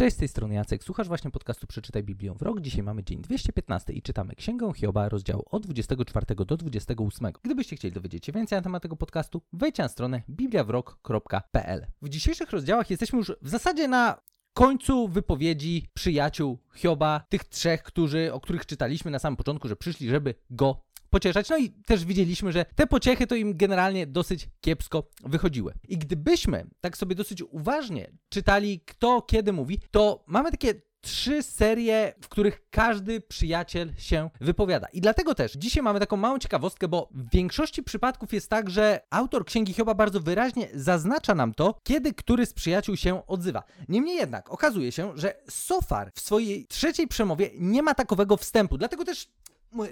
Cześć, z tej strony Jacek. Słuchasz właśnie podcastu Przeczytaj Biblię w rok. Dzisiaj mamy dzień 215 i czytamy Księgę Hioba, rozdział od 24 do 28. Gdybyście chcieli dowiedzieć się więcej na temat tego podcastu, wejdźcie na stronę bibliawrok.pl. W dzisiejszych rozdziałach jesteśmy już w zasadzie na końcu wypowiedzi przyjaciół Hioba, tych trzech, którzy, o których czytaliśmy na samym początku, że przyszli, żeby go pocieszać. No i też widzieliśmy, że te pociechy to im generalnie dosyć kiepsko wychodziły. I gdybyśmy tak sobie dosyć uważnie czytali, kto kiedy mówi, to mamy takie trzy serie, w których każdy przyjaciel się wypowiada. I dlatego też dzisiaj mamy taką małą ciekawostkę, bo w większości przypadków jest tak, że autor Księgi Hioba bardzo wyraźnie zaznacza nam to, kiedy który z przyjaciół się odzywa. Niemniej jednak okazuje się, że Sofar w swojej trzeciej przemowie nie ma takowego wstępu. Dlatego też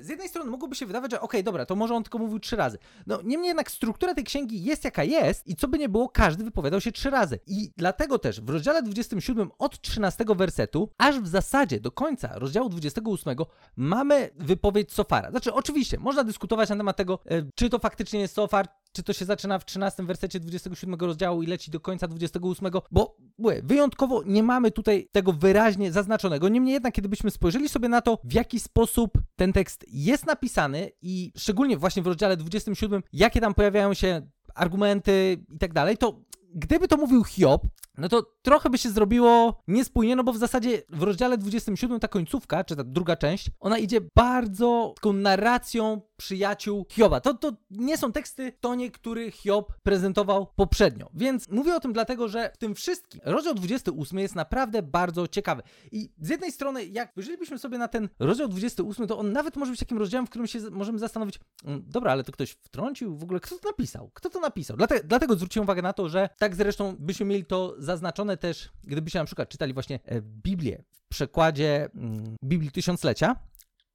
z jednej strony mogłoby się wydawać, że okej, okay, dobra, to może on tylko mówił trzy razy. No niemniej jednak struktura tej księgi jest jaka jest i co by nie było, każdy wypowiadał się trzy razy. I dlatego też w rozdziale 27 od 13 wersetu, aż w zasadzie do końca rozdziału 28 mamy wypowiedź Sofara. Znaczy oczywiście, można dyskutować na temat tego, e, czy to faktycznie jest Sofar, czy to się zaczyna w 13 wersecie 27 rozdziału i leci do końca 28, bo wyjątkowo nie mamy tutaj tego wyraźnie zaznaczonego. Niemniej jednak, kiedybyśmy spojrzeli sobie na to, w jaki sposób ten tekst jest napisany i szczególnie właśnie w rozdziale 27, jakie tam pojawiają się argumenty i tak dalej, to gdyby to mówił Hiob, no to trochę by się zrobiło niespójnie, no bo w zasadzie w rozdziale 27 ta końcówka, czy ta druga część, ona idzie bardzo taką narracją przyjaciół Hioba. To, to nie są teksty w tonie, który Hiob prezentował poprzednio. Więc mówię o tym dlatego, że w tym wszystkim rozdział 28 jest naprawdę bardzo ciekawy. I z jednej strony, jak wyżylibyśmy sobie na ten rozdział 28, to on nawet może być takim rozdziałem, w którym się możemy zastanowić, mm, dobra, ale to ktoś wtrącił, w ogóle kto to napisał? Kto to napisał? Dlate, dlatego zwróciłem uwagę na to, że tak zresztą byśmy mieli to zaznaczone też, gdybyście na przykład czytali właśnie e, Biblię w przekładzie mm, Biblii Tysiąclecia,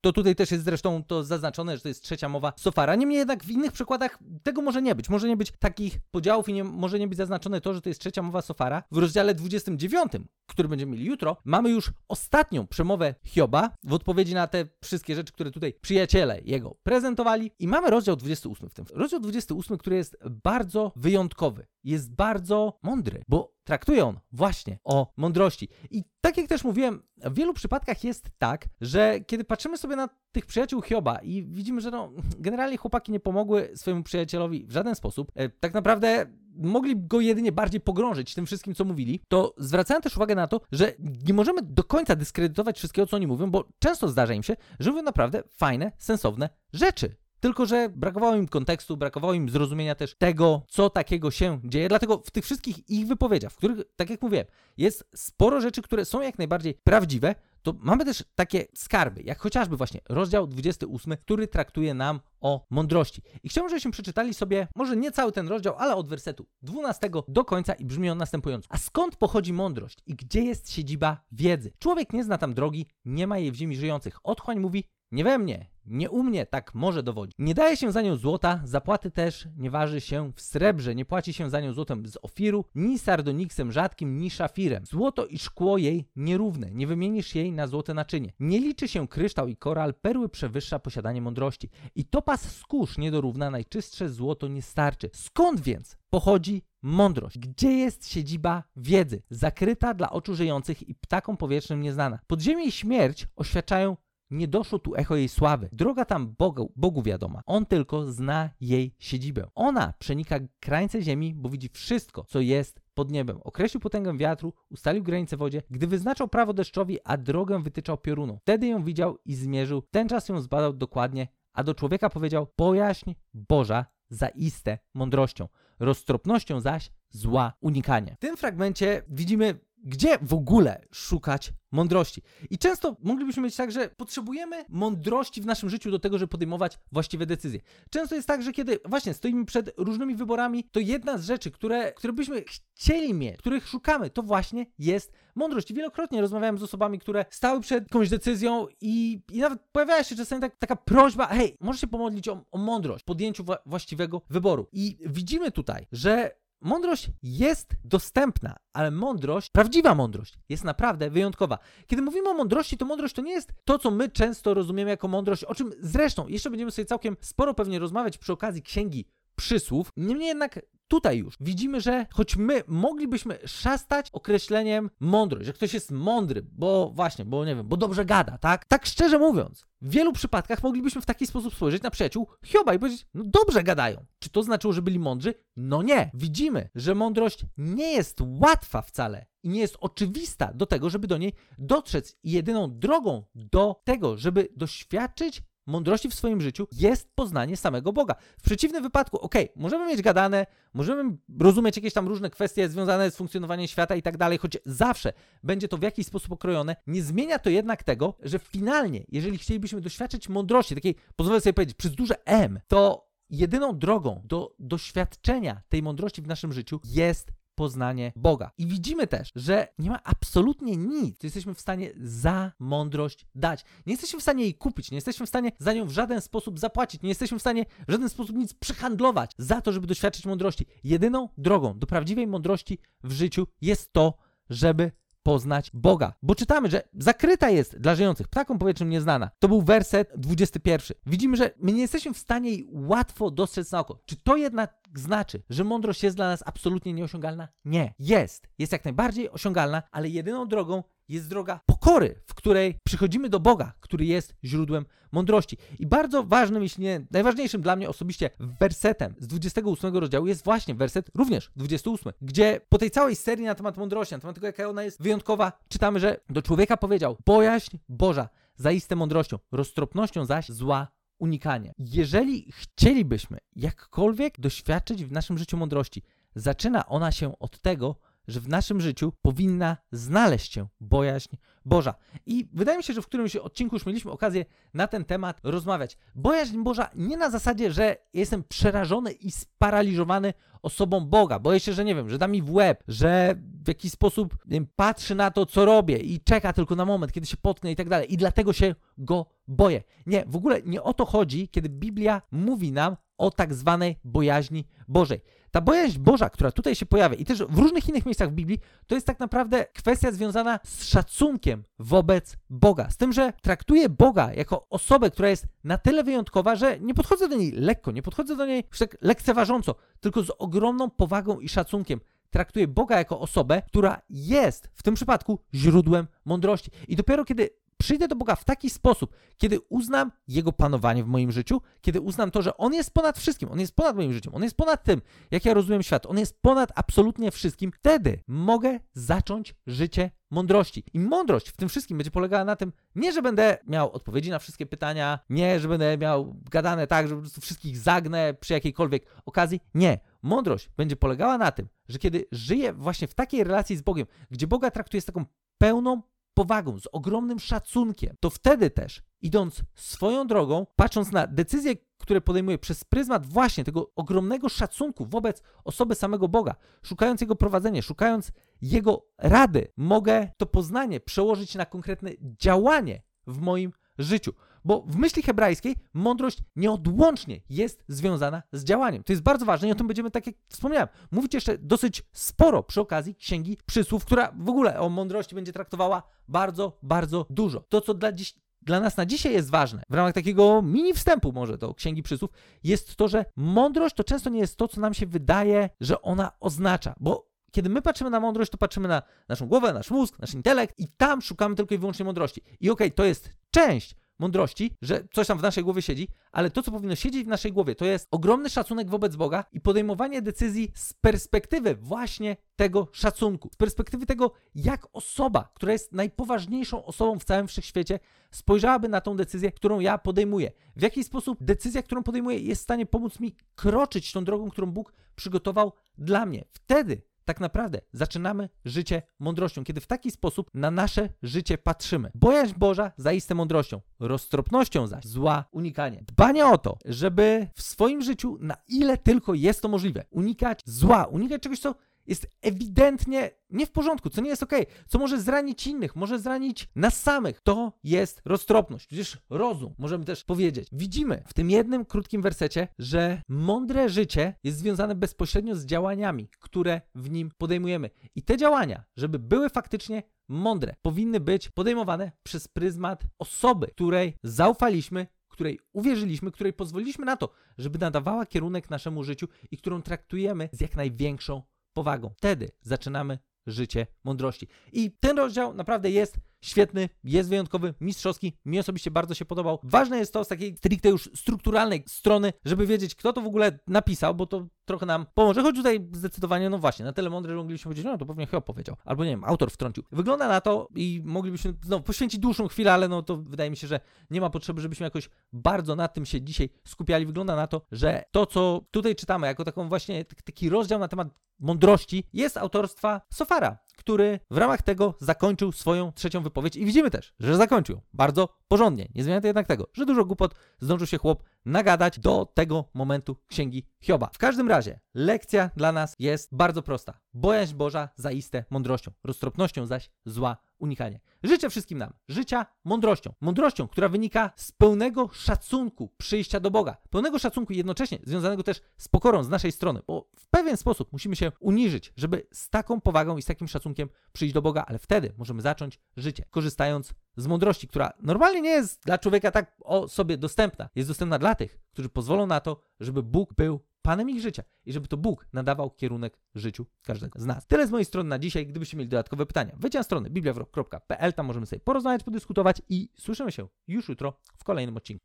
to tutaj też jest zresztą to zaznaczone, że to jest trzecia mowa Sofara. Niemniej jednak w innych przykładach tego może nie być. Może nie być takich podziałów i nie, może nie być zaznaczone to, że to jest trzecia mowa Sofara. W rozdziale 29, który będziemy mieli jutro, mamy już ostatnią przemowę Hioba w odpowiedzi na te wszystkie rzeczy, które tutaj przyjaciele jego prezentowali. I mamy rozdział 28 w tym. Rozdział 28, który jest bardzo wyjątkowy. Jest bardzo mądry, bo traktuje on właśnie o mądrości. I tak jak też mówiłem, w wielu przypadkach jest tak, że kiedy patrzymy sobie na tych przyjaciół Hioba i widzimy, że no, generalnie chłopaki nie pomogły swojemu przyjacielowi w żaden sposób, e, tak naprawdę mogli go jedynie bardziej pogrążyć tym wszystkim, co mówili, to zwracałem też uwagę na to, że nie możemy do końca dyskredytować wszystkiego, co oni mówią, bo często zdarza im się, że mówią naprawdę fajne, sensowne rzeczy. Tylko, że brakowało im kontekstu, brakowało im zrozumienia też tego, co takiego się dzieje. Dlatego w tych wszystkich ich wypowiedziach, w których, tak jak mówiłem, jest sporo rzeczy, które są jak najbardziej prawdziwe, to mamy też takie skarby, jak chociażby właśnie rozdział 28, który traktuje nam o mądrości. I chciałbym, żebyśmy przeczytali sobie, może nie cały ten rozdział, ale od wersetu 12 do końca i brzmi on następująco. A skąd pochodzi mądrość i gdzie jest siedziba wiedzy? Człowiek nie zna tam drogi, nie ma jej w ziemi żyjących. Otchłań mówi, nie we mnie, nie u mnie tak może dowodzi. Nie daje się za nią złota, zapłaty też nie waży się w srebrze, nie płaci się za nią złotem z ofiru, ni sardoniksem rzadkim, ni szafirem. Złoto i szkło jej nierówne, nie wymienisz jej na złote naczynie. Nie liczy się kryształ i koral, perły przewyższa posiadanie mądrości. I topas skórz nie dorówna, najczystsze złoto nie starczy. Skąd więc pochodzi mądrość? Gdzie jest siedziba wiedzy, zakryta dla oczu żyjących i ptakom powietrznym nieznana? Podziemie i śmierć oświadczają nie doszło tu echo jej sławy. Droga tam Bogu, Bogu wiadoma. On tylko zna jej siedzibę. Ona przenika krańce ziemi, bo widzi wszystko, co jest pod niebem. Określił potęgę wiatru, ustalił granice wodzie, gdy wyznaczał prawo deszczowi, a drogę wytyczał pioruną. Wtedy ją widział i zmierzył, ten czas ją zbadał dokładnie, a do człowieka powiedział, pojaśń Boża zaiste mądrością, roztropnością zaś zła unikanie. W tym fragmencie widzimy gdzie w ogóle szukać mądrości? I często moglibyśmy mieć tak, że potrzebujemy mądrości w naszym życiu do tego, żeby podejmować właściwe decyzje. Często jest tak, że kiedy właśnie stoimy przed różnymi wyborami, to jedna z rzeczy, które, które byśmy chcieli mieć, których szukamy, to właśnie jest mądrość. I wielokrotnie rozmawiałem z osobami, które stały przed jakąś decyzją i, i nawet pojawiała się czasami tak, taka prośba, hej, możesz się pomodlić o, o mądrość podjęciu właściwego wyboru. I widzimy tutaj, że Mądrość jest dostępna, ale mądrość, prawdziwa mądrość, jest naprawdę wyjątkowa. Kiedy mówimy o mądrości, to mądrość to nie jest to, co my często rozumiemy jako mądrość, o czym zresztą jeszcze będziemy sobie całkiem sporo pewnie rozmawiać przy okazji księgi przysłów. Niemniej jednak tutaj już widzimy, że choć my moglibyśmy szastać określeniem mądrość, że ktoś jest mądry, bo właśnie, bo nie wiem, bo dobrze gada, tak? Tak szczerze mówiąc, w wielu przypadkach moglibyśmy w taki sposób spojrzeć na przyjaciół Hioba i powiedzieć, no dobrze gadają. Czy to znaczyło, że byli mądrzy? No nie. Widzimy, że mądrość nie jest łatwa wcale i nie jest oczywista do tego, żeby do niej dotrzeć. I jedyną drogą do tego, żeby doświadczyć mądrości w swoim życiu jest poznanie samego Boga. W przeciwnym wypadku, ok, możemy mieć gadane, możemy rozumieć jakieś tam różne kwestie związane z funkcjonowaniem świata i tak dalej, choć zawsze będzie to w jakiś sposób okrojone. Nie zmienia to jednak tego, że finalnie, jeżeli chcielibyśmy doświadczyć mądrości, takiej, pozwolę sobie powiedzieć, przez duże M, to jedyną drogą do doświadczenia tej mądrości w naszym życiu jest poznanie Boga. I widzimy też, że nie ma absolutnie nic, co jesteśmy w stanie za mądrość dać. Nie jesteśmy w stanie jej kupić, nie jesteśmy w stanie za nią w żaden sposób zapłacić, nie jesteśmy w stanie w żaden sposób nic przyhandlować za to, żeby doświadczyć mądrości. Jedyną drogą do prawdziwej mądrości w życiu jest to, żeby poznać Boga. Bo czytamy, że zakryta jest dla żyjących ptakom powietrznym nieznana. To był werset 21. Widzimy, że my nie jesteśmy w stanie jej łatwo dostrzec na oko. Czy to jednak znaczy, że mądrość jest dla nas absolutnie nieosiągalna? Nie. Jest. Jest jak najbardziej osiągalna, ale jedyną drogą jest droga pokory, w której przychodzimy do Boga, który jest źródłem mądrości. I bardzo ważnym, jeśli nie najważniejszym dla mnie osobiście wersetem z 28 rozdziału jest właśnie werset również 28, gdzie po tej całej serii na temat mądrości, na temat tego, jaka ona jest wyjątkowa, czytamy, że do człowieka powiedział: Bojaźń Boża zaiste mądrością, roztropnością zaś zła unikanie. Jeżeli chcielibyśmy jakkolwiek doświadczyć w naszym życiu mądrości, zaczyna ona się od tego, że w naszym życiu powinna znaleźć się bojaźń Boża. I wydaje mi się, że w którymś odcinku już mieliśmy okazję na ten temat rozmawiać. Bojaźń Boża nie na zasadzie, że jestem przerażony i sparaliżowany osobą Boga. Boję się, że nie wiem, że da mi w łeb, że w jakiś sposób wiem, patrzy na to, co robię i czeka tylko na moment, kiedy się potknę i tak dalej. I dlatego się go boję. Nie, w ogóle nie o to chodzi, kiedy Biblia mówi nam o tak zwanej bojaźni Bożej. Ta bojaźń Boża, która tutaj się pojawia i też w różnych innych miejscach w Biblii, to jest tak naprawdę kwestia związana z szacunkiem wobec Boga. Z tym, że traktuję Boga jako osobę, która jest na tyle wyjątkowa, że nie podchodzę do niej lekko, nie podchodzę do niej tak lekceważąco, tylko z ogromną powagą i szacunkiem traktuję Boga jako osobę, która jest w tym przypadku źródłem mądrości. I dopiero kiedy przyjdę do Boga w taki sposób, kiedy uznam Jego panowanie w moim życiu, kiedy uznam to, że On jest ponad wszystkim, On jest ponad moim życiem, On jest ponad tym, jak ja rozumiem świat, On jest ponad absolutnie wszystkim, wtedy mogę zacząć życie mądrości. I mądrość w tym wszystkim będzie polegała na tym, nie, że będę miał odpowiedzi na wszystkie pytania, nie, że będę miał gadane tak, że po prostu wszystkich zagnę przy jakiejkolwiek okazji. Nie. Mądrość będzie polegała na tym, że kiedy żyję właśnie w takiej relacji z Bogiem, gdzie Boga traktuję z taką pełną powagą, z ogromnym szacunkiem, to wtedy też, idąc swoją drogą, patrząc na decyzje, które podejmuję przez pryzmat właśnie tego ogromnego szacunku wobec osoby samego Boga, szukając Jego prowadzenia, szukając Jego rady, mogę to poznanie przełożyć na konkretne działanie w moim życiu. Bo w myśli hebrajskiej mądrość nieodłącznie jest związana z działaniem. To jest bardzo ważne i o tym będziemy, tak jak wspomniałem, mówić jeszcze dosyć sporo przy okazji Księgi Przysłów, która w ogóle o mądrości będzie traktowała bardzo, bardzo dużo. To, co dla dziś, dla nas na dzisiaj jest ważne, w ramach takiego mini wstępu może do Księgi Przysłów, jest to, że mądrość to często nie jest to, co nam się wydaje, że ona oznacza, bo kiedy my patrzymy na mądrość, to patrzymy na naszą głowę, nasz mózg, nasz intelekt i tam szukamy tylko i wyłącznie mądrości. I okej, okay, to jest część mądrości, że coś tam w naszej głowie siedzi, ale to, co powinno siedzieć w naszej głowie, to jest ogromny szacunek wobec Boga i podejmowanie decyzji z perspektywy właśnie tego szacunku, z perspektywy tego, jak osoba, która jest najpoważniejszą osobą w całym wszechświecie, spojrzałaby na tą decyzję, którą ja podejmuję. W jaki sposób decyzja, którą podejmuję, jest w stanie pomóc mi kroczyć tą drogą, którą Bóg przygotował dla mnie. Wtedy tak naprawdę zaczynamy życie mądrością, kiedy w taki sposób na nasze życie patrzymy. Bojaźń Boża zaiste mądrością, roztropnością zaś zła unikanie. Dbanie o to, żeby w swoim życiu, na ile tylko jest to możliwe, unikać zła, unikać czegoś, co jest ewidentnie nie w porządku, co nie jest ok, co może zranić innych, może zranić nas samych. To jest roztropność, przecież rozum, możemy też powiedzieć. Widzimy w tym jednym krótkim wersecie, że mądre życie jest związane bezpośrednio z działaniami, które w nim podejmujemy. I te działania, żeby były faktycznie mądre, powinny być podejmowane przez pryzmat osoby, której zaufaliśmy, której uwierzyliśmy, której pozwoliliśmy na to, żeby nadawała kierunek naszemu życiu i którą traktujemy z jak największą powagą. Wtedy zaczynamy życie mądrości. I ten rozdział naprawdę jest świetny, jest wyjątkowy, mistrzowski, mi osobiście bardzo się podobał. Ważne jest to z takiej stricte już strukturalnej strony, żeby wiedzieć, kto to w ogóle napisał, bo to trochę nam pomoże. Choć tutaj zdecydowanie, no właśnie, na tyle mądry, moglibyśmy powiedzieć, no to pewnie chyba powiedział, albo nie wiem, autor wtrącił. Wygląda na to i moglibyśmy no, poświęcić dłuższą chwilę, ale no to wydaje mi się, że nie ma potrzeby, żebyśmy jakoś bardzo nad tym się dzisiaj skupiali. Wygląda na to, że to, co tutaj czytamy, jako taką właśnie taki rozdział na temat mądrości, jest autorstwa Sofara, który w ramach tego zakończył swoją trzecią wypowiedź i widzimy też, że zakończył bardzo porządnie. Nie zmienia to jednak tego, że dużo głupot zdążył się chłop nagadać do tego momentu księgi Hioba. W każdym razie, lekcja dla nas jest bardzo prosta. Bojaźń Boża zaiste mądrością, roztropnością zaś zła unikanie. Życzę wszystkim nam życia mądrością. Mądrością, która wynika z pełnego szacunku przyjścia do Boga. Pełnego szacunku jednocześnie związanego też z pokorą z naszej strony, bo w pewien sposób musimy się uniżyć, żeby z taką powagą i z takim szacunkiem przyjść do Boga, ale wtedy możemy zacząć życie, korzystając z mądrości, która normalnie nie jest dla człowieka tak o sobie dostępna. Jest dostępna dla tych, którzy pozwolą na to, żeby Bóg był Panem ich życia i żeby to Bóg nadawał kierunek życiu każdego z nas. Tyle z mojej strony na dzisiaj. Gdybyście mieli dodatkowe pytania, wejdźcie na stronę bibliawrok.pl, tam możemy sobie porozmawiać, podyskutować i słyszymy się już jutro w kolejnym odcinku.